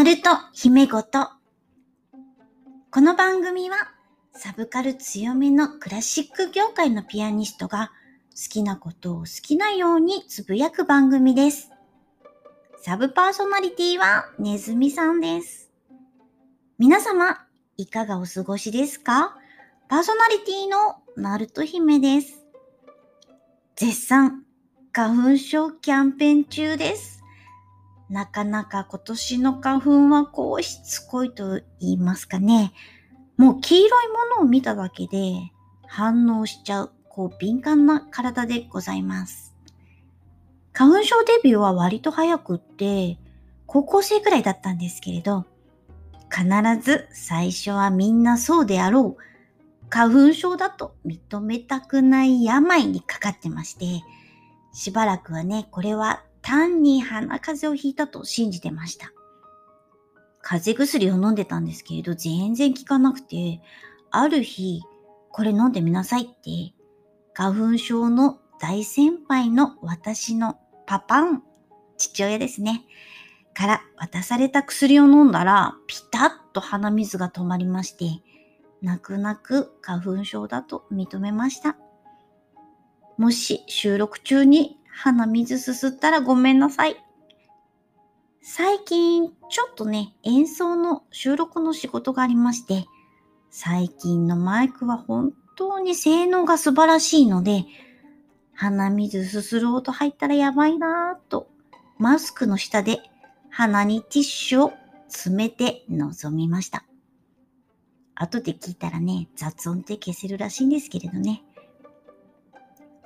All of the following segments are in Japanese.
ナルト姫ごと。この番組はサブカル強めのクラシック業界のピアニストが好きなことを好きなようにつぶやく番組です。サブパーソナリティはネズミさんです。皆様、いかがお過ごしですか？パーソナリティのナルト姫です。絶賛、花粉症キャンペーン中です。なかなか今年の花粉はこうしつこいと言いますかね。もう黄色いものを見ただけで反応しちゃう、こう敏感な体でございます。花粉症デビューは割と早くって、高校生くらいだったんですけれど、必ず最初はみんなそうであろう。花粉症だと認めたくない病にかかってまして、しばらくはね、これは単に鼻風邪をひいたと信じてました。風邪薬を飲んでたんですけれど、全然効かなくて、ある日、これ飲んでみなさいって、花粉症の大先輩の私のパパン、父親ですね、から渡された薬を飲んだら、ピタッと鼻水が止まりまして、泣く泣く花粉症だと認めました。もし収録中に鼻水すすったらごめんなさい。最近、ちょっとね、演奏の収録の仕事がありまして、最近のマイクは本当に性能が素晴らしいので、鼻水すする音入ったらやばいなぁと、マスクの下で鼻にティッシュを詰めて臨みました。後で聞いたらね、雑音って消せるらしいんですけれどね。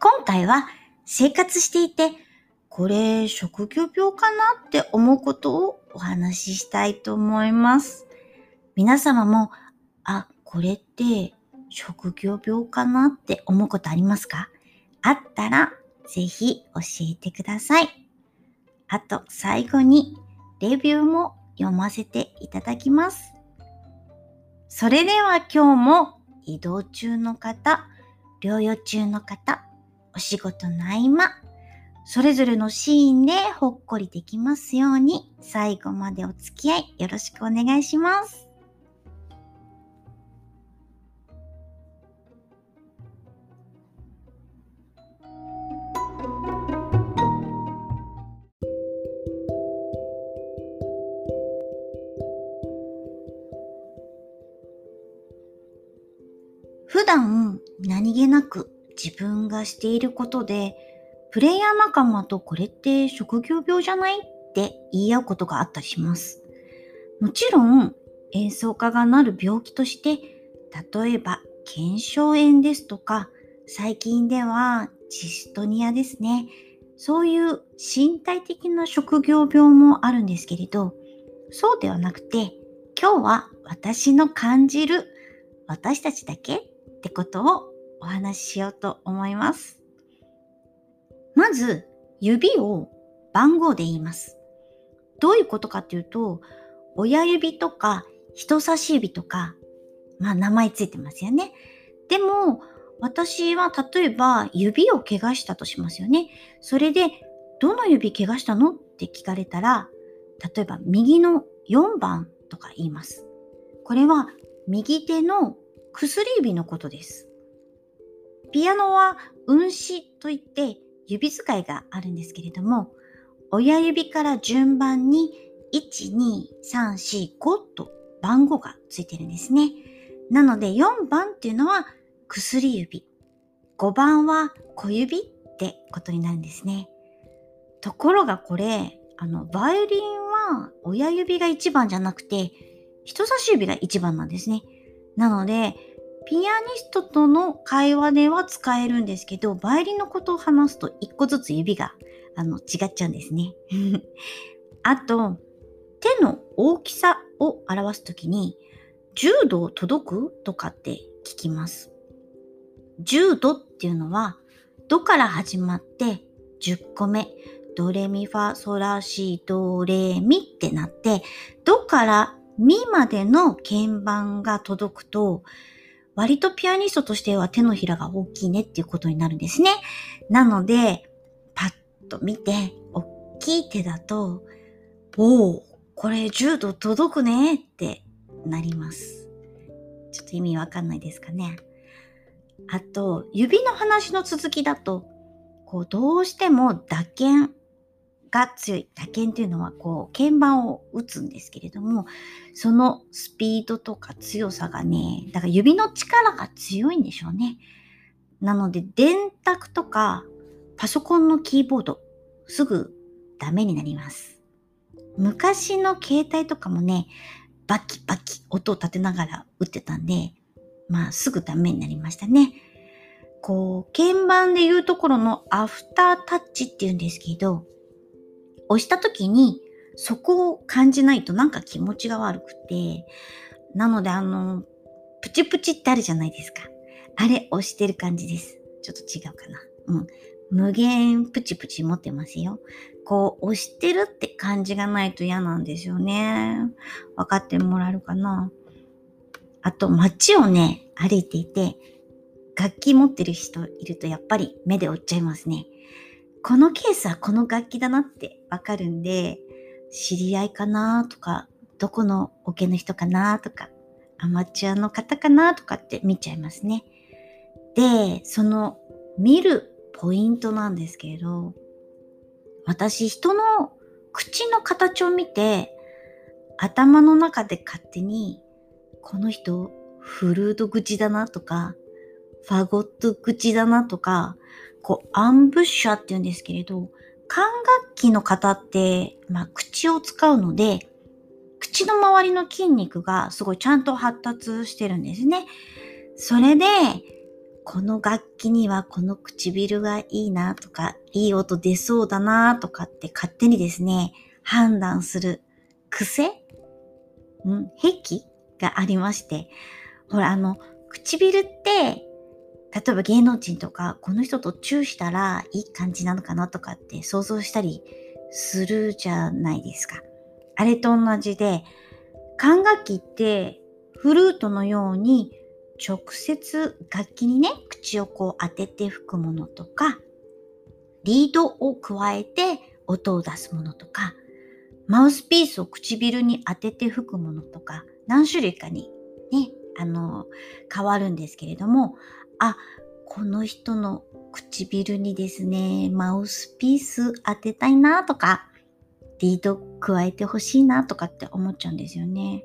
今回は生活していて、これ職業病かなって思うことをお話ししたいと思います。皆様も、あ、これって職業病かなって思うことありますか？あったら、ぜひ教えてください。あと、最後に、レビューも読ませていただきます。それでは今日も移動中の方、療養中の方、お仕事の合間、それぞれのシーンでほっこりできますように、最後までお付き合いよろしくお願いします。普段何気なく自分がしていることで、プレイヤー仲間とこれって職業病じゃないって言い合うことがあったりします。もちろん演奏家がなる病気として、例えば腱鞘炎ですとか、最近ではジストニアですね。そういう身体的な職業病もあるんですけれど、そうではなくて、今日は私の感じる私たちだけってことをお話ししようと思います。まず、指を番号で言います。どういうことかっていうと、親指とか人差し指とか、まあ名前ついてますよね。でも、私は例えば指を怪我したとしますよね。それで、どの指怪我したのって聞かれたら、例えば右の4番とか言います。これは右手の薬指のことです。ピアノは運指といって指使いがあるんですけれども、親指から順番に1、2、3、4、5と番号がついてるんですね。なので4番っていうのは薬指。5番は小指ってことになるんですね。ところがこれ、あの、バイオリンは親指が1番じゃなくて、人差し指が1番なんですね。なので、ピアニストとの会話では使えるんですけど、バイオリンのことを話すと一個ずつ指があの違っちゃうんですね。あと、手の大きさを表すときに、10度届くとかって聞きます。10度っていうのは、ドから始まって10個目、ドレミファソラシドレミってなって、ドからミまでの鍵盤が届くと、割とピアニストとしては手のひらが大きいねっていうことになるんですね。なので、パッと見て、大きい手だと、棒これ10度届くねってなります。ちょっと意味わかんないですかね。あと、指の話の続きだと、こう、どうしても打鍵が強い。打鍵っていうのは、こう、鍵盤を打つんですけれども、そのスピードとか強さがね、だから指の力が強いんでしょうね。なので、電卓とかパソコンのキーボード、すぐダメになります。昔の携帯とかもね、バキバキ音を立てながら打ってたんで、まあすぐダメになりましたね。こう、鍵盤で言うところのアフタータッチって言うんですけど、押した時にそこを感じないとなんか気持ちが悪くて、なのであの、プチプチってあるじゃないですか。あれ押してる感じです。ちょっと違うかな。うん。無限プチプチ持ってますよ。こう、押してるって感じがないと嫌なんですよね。分かってもらえるかなあと、街をね、歩いていて、楽器持ってる人いるとやっぱり目で追っちゃいますね。このケースはこの楽器だなってわかるんで、知り合いかなとか、どこのオケの人かなとか、アマチュアの方かなとかって見ちゃいますね。で、その見るポイントなんですけれど、私人の口の形を見て、頭の中で勝手に、この人、フルート口だなとか、ファゴット口だなとか、こう、アンブッシャーって言うんですけれど、管楽器の方って、まあ、口を使うので、口の周りの筋肉がすごいちゃんと発達してるんですね。それで、この楽器にはこの唇がいいなとか、いい音出そうだなとかって勝手にですね、判断する癖うん癖がありまして。ほら、あの、唇って、例えば芸能人とか、この人とチューしたらいい感じなのかなとかって想像したりするじゃないですか。あれと同じで、管楽器ってフルートのように直接楽器にね、口をこう当てて吹くものとか、リードを加えて音を出すものとか、マウスピースを唇に当てて吹くものとか、何種類かにね、あの、変わるんですけれども、あ、この人の唇にですね、マウスピース当てたいなとか、リード加えてほしいなとかって思っちゃうんですよね。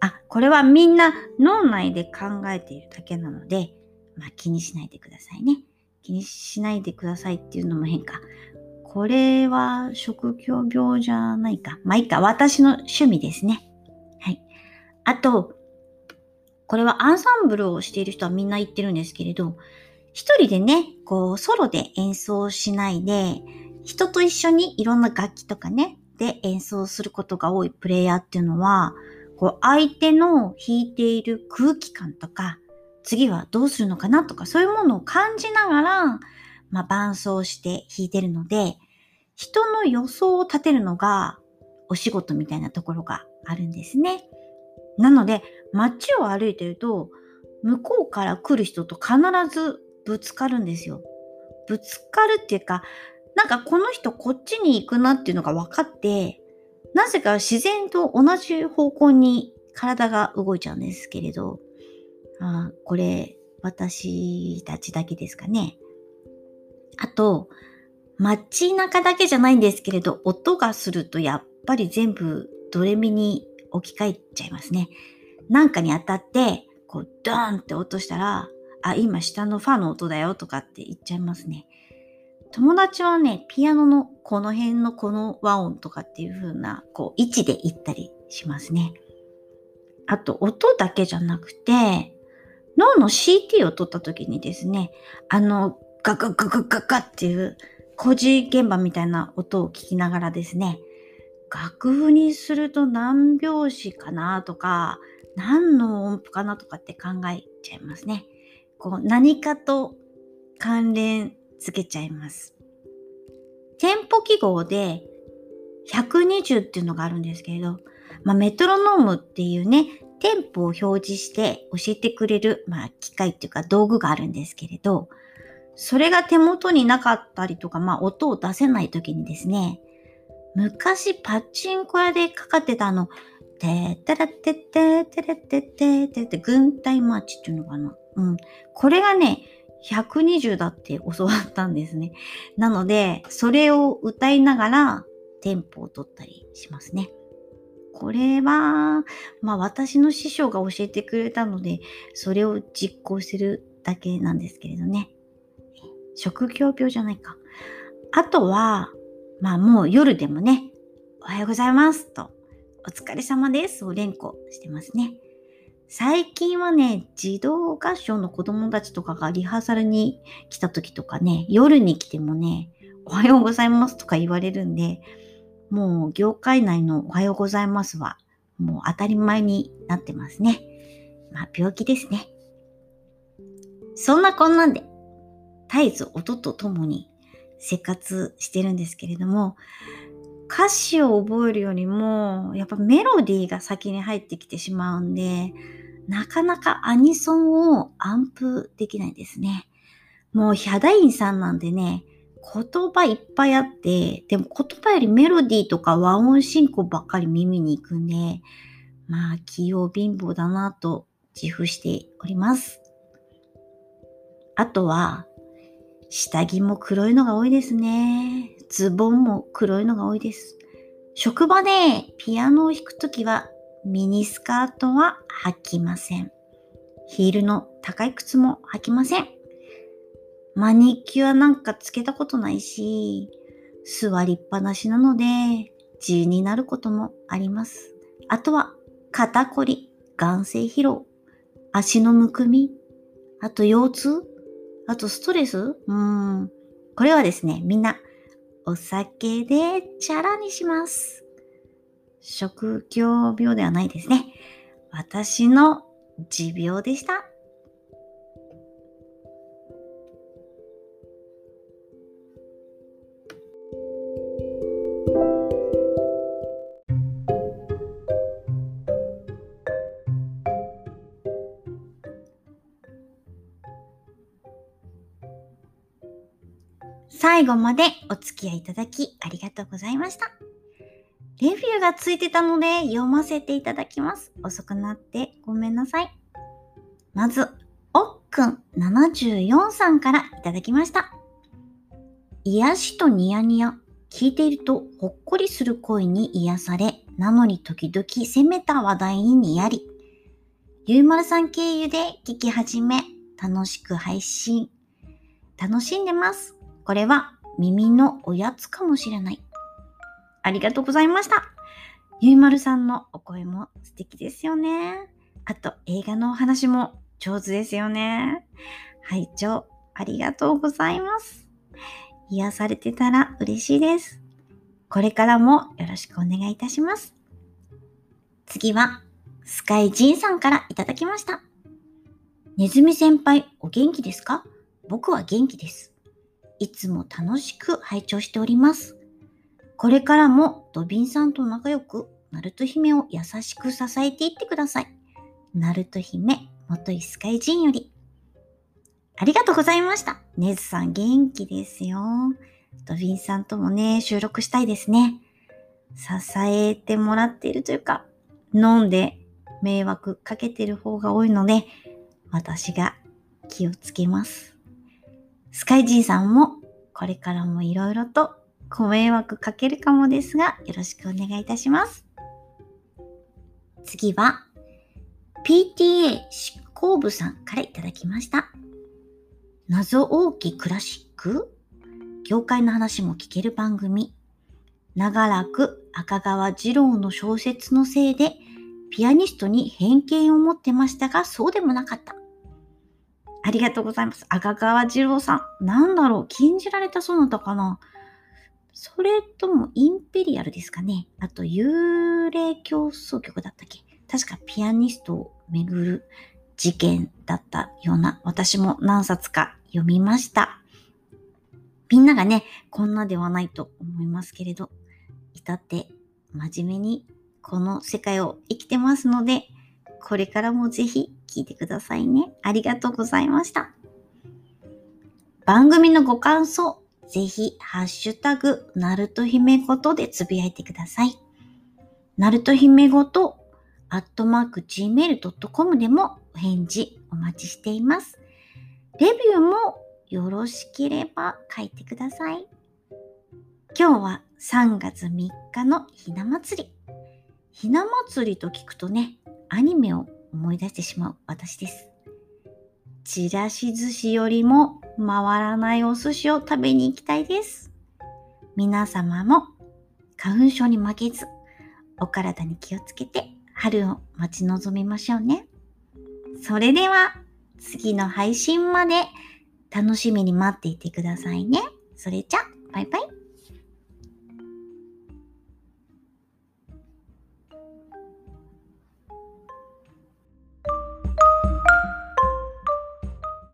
あ、これはみんな脳内で考えているだけなので、まあ気にしないでくださいね。気にしないでくださいっていうのも変か。これは職業病じゃないか。まあいいか。私の趣味ですね。はい。あと、これはアンサンブルをしている人はみんな言ってるんですけれど、一人でね、こう、ソロで演奏しないで、人と一緒にいろんな楽器とかね、で演奏することが多いプレイヤーっていうのは、こう相手の弾いている空気感とか、次はどうするのかなとか、そういうものを感じながら、まあ、伴奏して弾いてるので、人の予想を立てるのがお仕事みたいなところがあるんですね。なので、街を歩いてると、向こうから来る人と必ずぶつかるんですよ。ぶつかるっていうか、なんかこの人こっちに行くなっていうのが分かって、なぜか自然と同じ方向に体が動いちゃうんですけれど、あこれ私たちだけですかね。あと、街中だけじゃないんですけれど、音がするとやっぱり全部ドレミに置き換えちゃいますね。なんかに当たって、こう、ドーンって音したら、あ、今下のファの音だよとかって言っちゃいますね。友達はね、ピアノのこの辺のこの和音とかっていう風な、こう、位置で行ったりしますね。あと、音だけじゃなくて、脳の CT を取った時にですね、あの、ガガガガガガっていう工事現場みたいな音を聞きながらですね、楽譜にすると何拍子かなとか、何の音符かなとかって考えちゃいますね。こう何かと関連つけちゃいます。店舗記号で120っていうのがあるんですけれど、まあ、メトロノームっていうね、店舗を表示して教えてくれる、まあ、機械っていうか道具があるんですけれど、それが手元になかったりとか、まあ、音を出せない時にですね、昔パチンコ屋でかかってたあの、てーたらてっててれてっててって軍隊マーチっていうのかな。うん。これがね、120だって教わったんですね。なので、それを歌いながらテンポを取ったりしますね。これは、まあ私の師匠が教えてくれたので、それを実行するだけなんですけれどね。職業病じゃないか。あとは、まあもう夜でもね、おはようございますと、お疲れ様ですを連呼してますね。最近はね、児童合唱の子供たちとかがリハーサルに来た時とかね、夜に来てもね、おはようございますとか言われるんで、もう業界内のおはようございますは、もう当たり前になってますね。まあ病気ですね。そんなこんなんで、絶えず音とともに生活してるんですけれども、歌詞を覚えるよりも、やっぱメロディーが先に入ってきてしまうんで、なかなかアニソンをアンプできないですね。もうヒャダインさんなんでね、言葉いっぱいあって、でも言葉よりメロディーとか和音進行ばっかり耳に行くんで、まあ、器用貧乏だなと自負しております。あとは、下着も黒いのが多いですね。ズボンも黒いのが多いです。職場でピアノを弾くときはミニスカートは履きません。ヒールの高い靴も履きません。マニキュアなんかつけたことないし、座りっぱなしなので、自由になることもあります。あとは、肩こり、眼性疲労、足のむくみ、あと腰痛、あとストレスうん。これはですね、みんなお酒でチャラにします。職業病ではないですね。私の持病でした。最後までお付き合いいただきありがとうございました。レビューがついてたので読ませていただきます。遅くなってごめんなさい。まず、おっくん74さんからいただきました。癒しとニヤニヤ。聞いているとほっこりする声に癒され、なのに時々攻めた話題ににやり。ゆうまるさん経由で聞き始め、楽しく配信。楽しんでます。これは耳のおやつかもしれない。ありがとうございました。ゆいまるさんのお声も素敵ですよね。あと映画のお話も上手ですよね。拝聴ありがとうございます。癒されてたら嬉しいです。これからもよろしくお願いいたします。次は、スカイジンさんからいただきました。ネズミ先輩、お元気ですか？僕は元気です。いつも楽しく拝聴しております。これからもドビンさんと仲良く、ナルト姫を優しく支えていってください。ナルト姫、元イスカイジンより。ありがとうございました。ネズさん元気ですよ。ドビンさんともね、収録したいですね。支えてもらっているというか、飲んで迷惑かけてる方が多いので、私が気をつけます。スカイジーさんもこれからもいろいろとご迷惑かけるかもですが、よろしくお願いいたします。次は、PTA 執行部さんからいただきました。謎多きクラシック？業界の話も聞ける番組。長らく赤川次郎の小説のせいで、ピアニストに偏見を持ってましたが、そうでもなかった。ありがとうございます。赤川次郎さん。なんだろう禁じられたそなたかなそれともインペリアルですかねあと、幽霊競争曲だったっけ確かピアニストをめぐる事件だったような、私も何冊か読みました。みんながね、こんなではないと思いますけれど、至って真面目にこの世界を生きてますので、これからもぜひ聞いてくださいね。ありがとうございました。番組のご感想、ぜひ、ハッシュタグ、なると姫ごとでつぶやいてください。なると姫ごと、アットマーク gmail.com でもお返事お待ちしています。レビューもよろしければ書いてください。今日は3月3日のひな祭り。ひな祭りと聞くとね、アニメを思い出してしまう私です。ちらし寿司よりも回らないお寿司を食べに行きたいです。皆様も花粉症に負けず、お体に気をつけて春を待ち望みましょうね。それでは次の配信まで楽しみに待っていてくださいね。それじゃ、バイバイ。